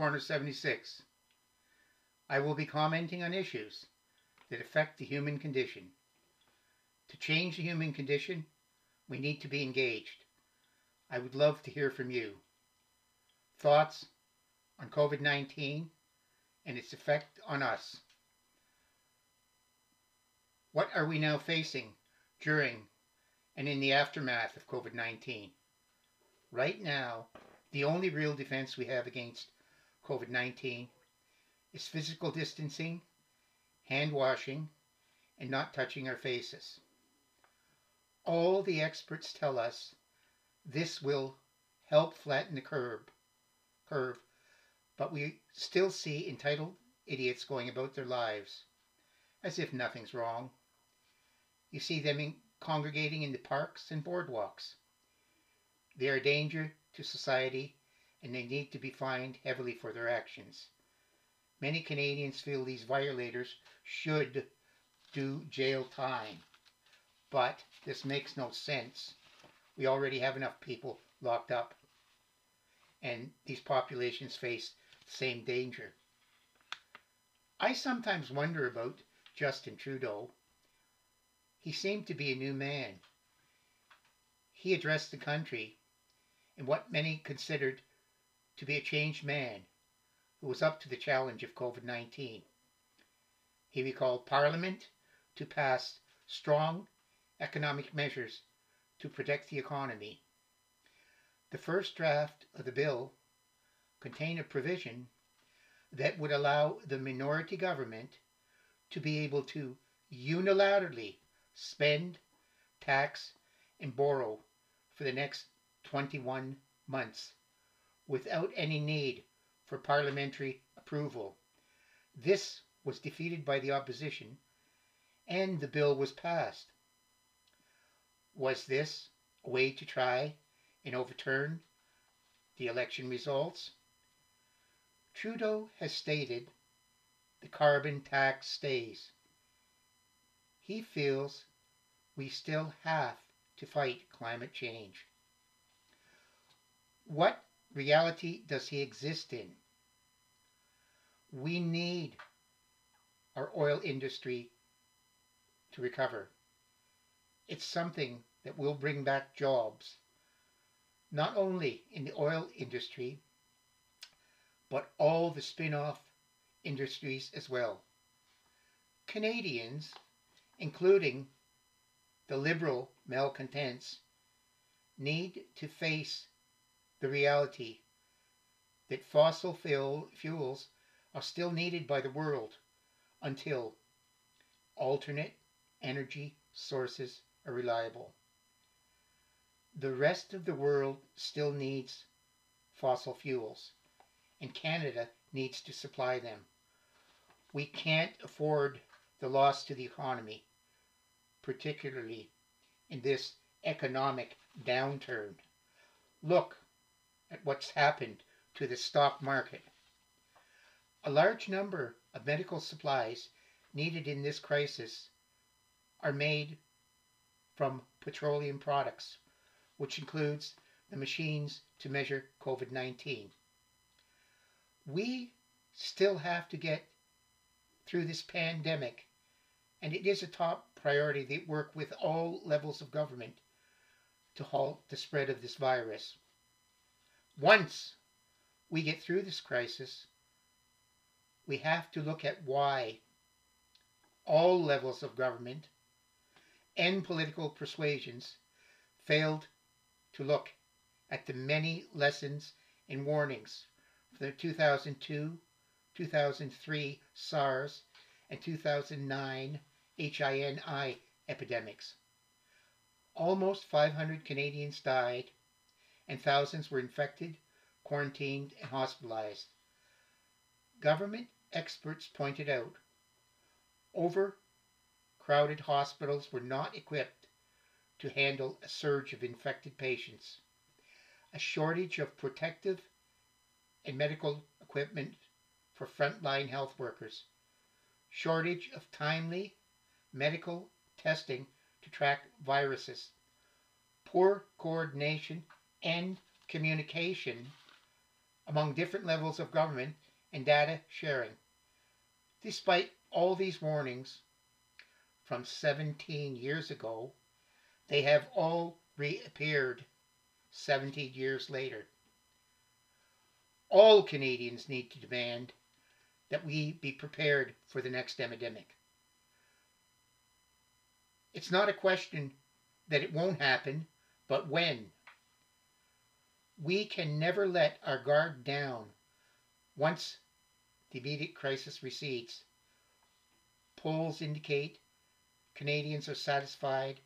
Corner 76. I will be commenting on issues that affect the human condition. To change the human condition, we need to be engaged. I would love to hear from you. Thoughts on COVID 19 and its effect on us. What are we now facing during and in the aftermath of COVID 19? Right now, the only real defense we have against COVID 19 is physical distancing, hand washing, and not touching our faces. All the experts tell us this will help flatten the curve, curve, but we still see entitled idiots going about their lives as if nothing's wrong. You see them in, congregating in the parks and boardwalks. They are a danger to society and they need to be fined heavily for their actions. Many Canadians feel these violators should do jail time, but this makes no sense. We already have enough people locked up, and these populations face the same danger. I sometimes wonder about Justin Trudeau. He seemed to be a new man. He addressed the country and what many considered to be a changed man who was up to the challenge of COVID 19. He recalled Parliament to pass strong economic measures to protect the economy. The first draft of the bill contained a provision that would allow the minority government to be able to unilaterally spend, tax, and borrow for the next 21 months without any need for parliamentary approval. This was defeated by the opposition and the bill was passed. Was this a way to try and overturn the election results? Trudeau has stated the carbon tax stays. He feels we still have to fight climate change. What reality does he exist in? We need our oil industry to recover. It's something that will bring back jobs, not only in the oil industry, but all the spin off industries as well. Canadians, including the liberal malcontents, need to face the reality that fossil fuels are still needed by the world until alternate energy sources are reliable. The rest of the world still needs fossil fuels, and Canada needs to supply them. We can't afford the loss to the economy, particularly in this economic downturn. Look at what's happened to the stock market. A large number of medical supplies needed in this crisis are made from petroleum products, which includes the machines to measure COVID 19. We still have to get through this pandemic, and it is a top priority that work with all levels of government to halt the spread of this virus. Once we get through this crisis, we have to look at why all levels of government and political persuasions failed to look at the many lessons and warnings for the 2002, 2003 SARS, and 2009 H1N1 epidemics. Almost 500 Canadians died and thousands were infected, quarantined, and hospitalized. Government experts pointed out overcrowded hospitals were not equipped to handle a surge of infected patients. A shortage of protective and medical equipment for frontline health workers. Shortage of timely medical testing to track viruses. Poor coordination and communication among different levels of government and data sharing. Despite all these warnings from 17 years ago, they have all reappeared 17 years later. All Canadians need to demand that we be prepared for the next epidemic. It's not a question that it won't happen, but when. We can never let our guard down once the immediate crisis recedes. Polls indicate Canadians are satisfied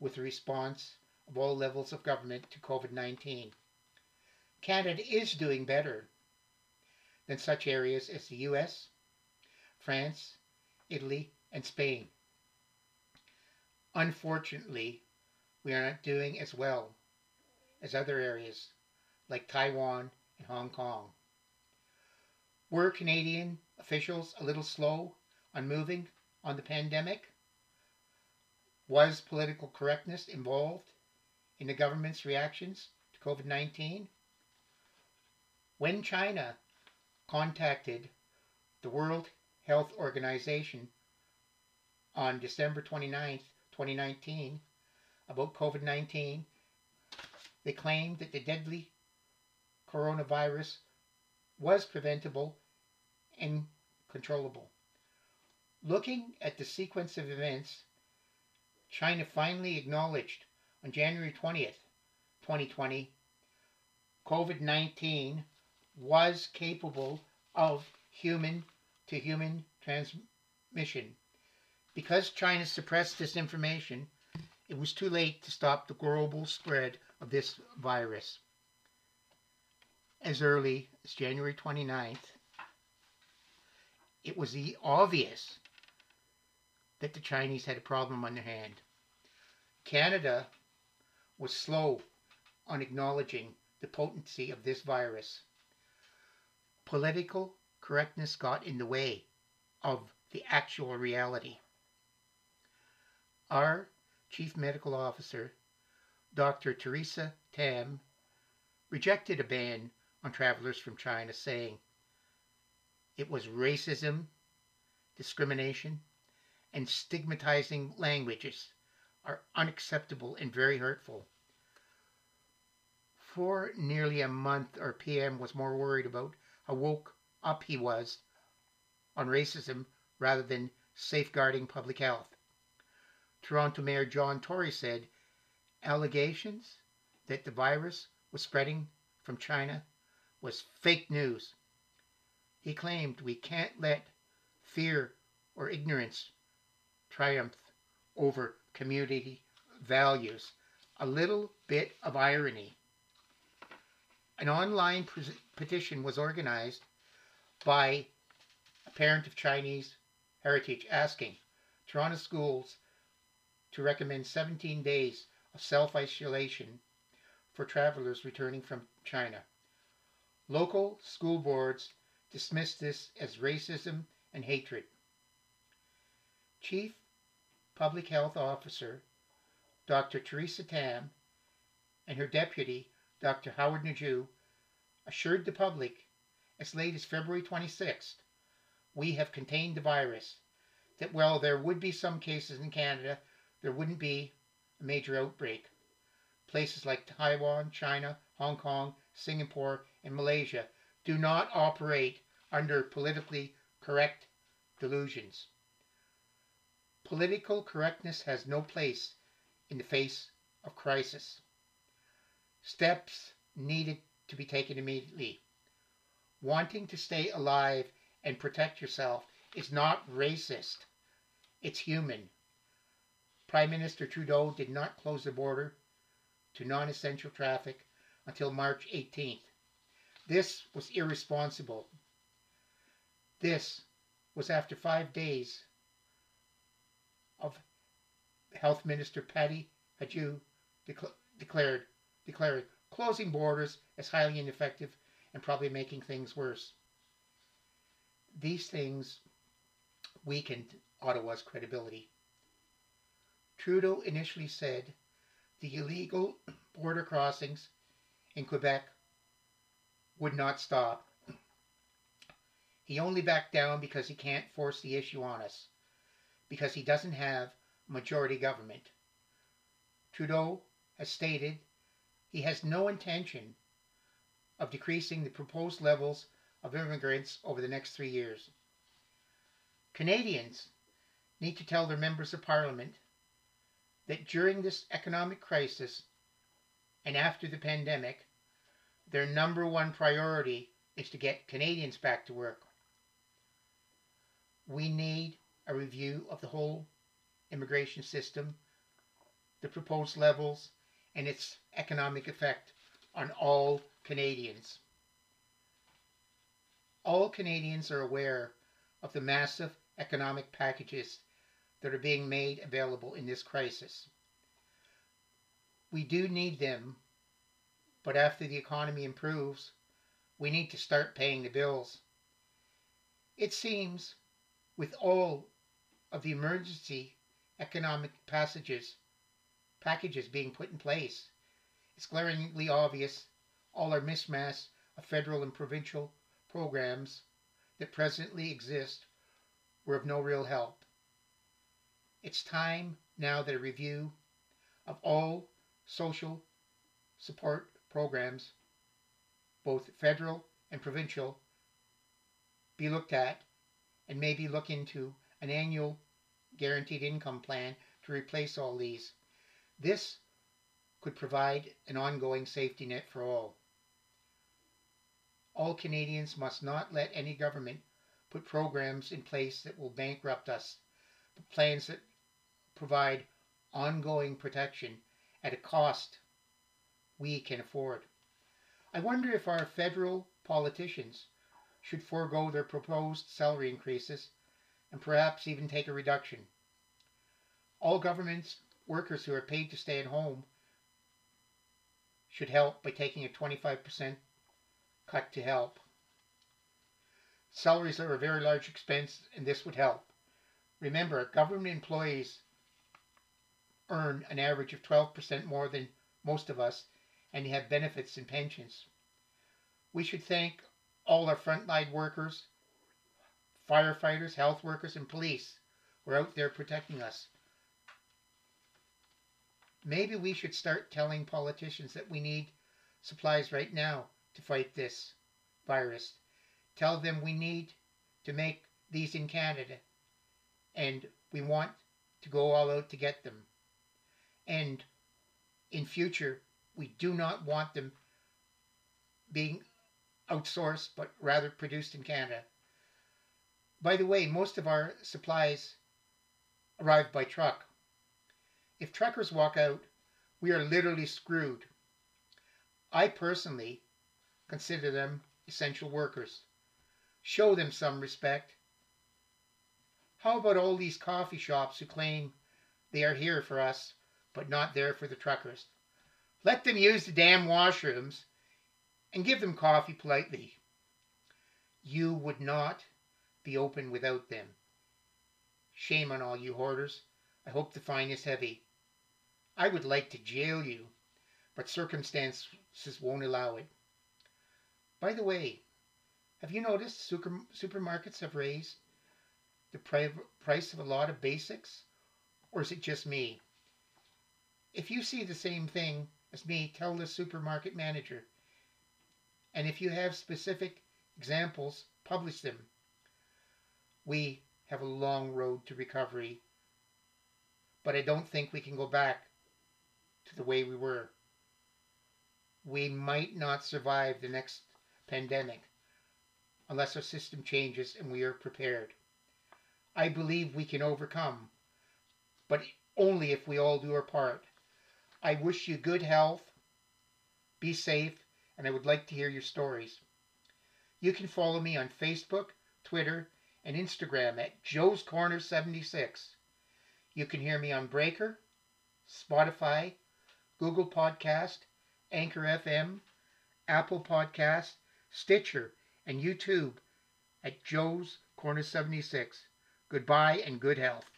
with the response of all levels of government to COVID 19. Canada is doing better than such areas as the US, France, Italy, and Spain. Unfortunately, we are not doing as well as other areas like Taiwan and Hong Kong. Were Canadian officials a little slow on moving on the pandemic? Was political correctness involved in the government's reactions to COVID 19? When China contacted the World Health Organization on December 29th, 2019, about COVID 19, they claimed that the deadly coronavirus was preventable and controllable. Looking at the sequence of events, China finally acknowledged on January 20th, 2020, COVID 19 was capable of human to human transmission. Because China suppressed this information, it was too late to stop the global spread of this virus. As early as January 29th, it was obvious that the Chinese had a problem on their hand. Canada was slow on acknowledging the potency of this virus. Political correctness got in the way of the actual reality. Our Chief Medical Officer, Dr. Theresa Tam, rejected a ban on travelers from China, saying it was racism, discrimination, and stigmatizing languages are unacceptable and very hurtful. For nearly a month, our PM was more worried about how woke up he was on racism rather than safeguarding public health. Toronto Mayor John Tory said allegations that the virus was spreading from China was fake news. He claimed we can't let fear or ignorance triumph over community values. A little bit of irony. An online petition was organized by a parent of Chinese heritage asking Toronto schools to recommend 17 days of self isolation for travelers returning from China. Local school boards dismissed this as racism and hatred. Chief Public Health Officer Dr. Theresa Tam and her deputy, Dr. Howard Njoo, assured the public as late as February 26th we have contained the virus, that while there would be some cases in Canada, there wouldn't be a major outbreak. Places like Taiwan, China, Hong Kong, Singapore, and Malaysia do not operate under politically correct delusions. Political correctness has no place in the face of crisis. Steps needed to be taken immediately. Wanting to stay alive and protect yourself is not racist, it's human. Prime Minister Trudeau did not close the border to non essential traffic until March 18th. This was irresponsible. This was after five days of Health Minister Patty Hajdu declared, declared closing borders as highly ineffective and probably making things worse. These things weakened Ottawa's credibility. Trudeau initially said the illegal border crossings in Quebec would not stop. He only backed down because he can't force the issue on us, because he doesn't have majority government. Trudeau has stated he has no intention of decreasing the proposed levels of immigrants over the next three years. Canadians need to tell their members of parliament that during this economic crisis and after the pandemic, their number one priority is to get Canadians back to work. We need a review of the whole immigration system, the proposed levels, and its economic effect on all Canadians. All Canadians are aware of the massive economic packages that are being made available in this crisis. We do need them, but after the economy improves, we need to start paying the bills. It seems, with all of the emergency economic passages, packages being put in place, it's glaringly obvious all our mismatch of federal and provincial programs that presently exist were of no real help. It's time now that a review of all social support programs, both federal and provincial, be looked at and maybe look into an annual guaranteed income plan to replace all these. This could provide an ongoing safety net for all. All Canadians must not let any government put programs in place that will bankrupt us, but plans that provide ongoing protection at a cost we can afford. I wonder if our federal politicians should forego their proposed salary increases and perhaps even take a reduction. All government workers who are paid to stay at home should help by taking a 25% cut to help. Salaries are a very large expense and this would help. Remember, government employees earn an average of 12% more than most of us and have benefits and pensions. We should thank all our frontline workers, firefighters, health workers, and police who are out there protecting us. Maybe we should start telling politicians that we need supplies right now to fight this virus. Tell them we need to make these in Canada and we want to go all out to get them. And in future, we do not want them being outsourced, but rather produced in Canada. By the way, most of our supplies arrive by truck. If truckers walk out, we are literally screwed. I personally consider them essential workers. Show them some respect. How about all these coffee shops who claim they are here for us, but not there for the truckers? Let them use the damn washrooms and give them coffee politely. You would not be open without them. Shame on all you hoarders. I hope the fine is heavy. I would like to jail you, but circumstances won't allow it. By the way, have you noticed super, supermarkets have raised the price of a lot of basics? Or is it just me? If you see the same thing as me, tell the supermarket manager. And if you have specific examples, publish them. We have a long road to recovery, but I don't think we can go back to the way we were. We might not survive the next pandemic unless our system changes and we are prepared. I believe we can overcome, but only if we all do our part. I wish you good health, be safe, and I would like to hear your stories. You can follow me on Facebook, Twitter, and Instagram at Joe's Corner 76. You can hear me on Breaker, Spotify, Google Podcast, Anchor FM, Apple Podcast, Stitcher, and YouTube at Joe's Corner 76. Goodbye and good health.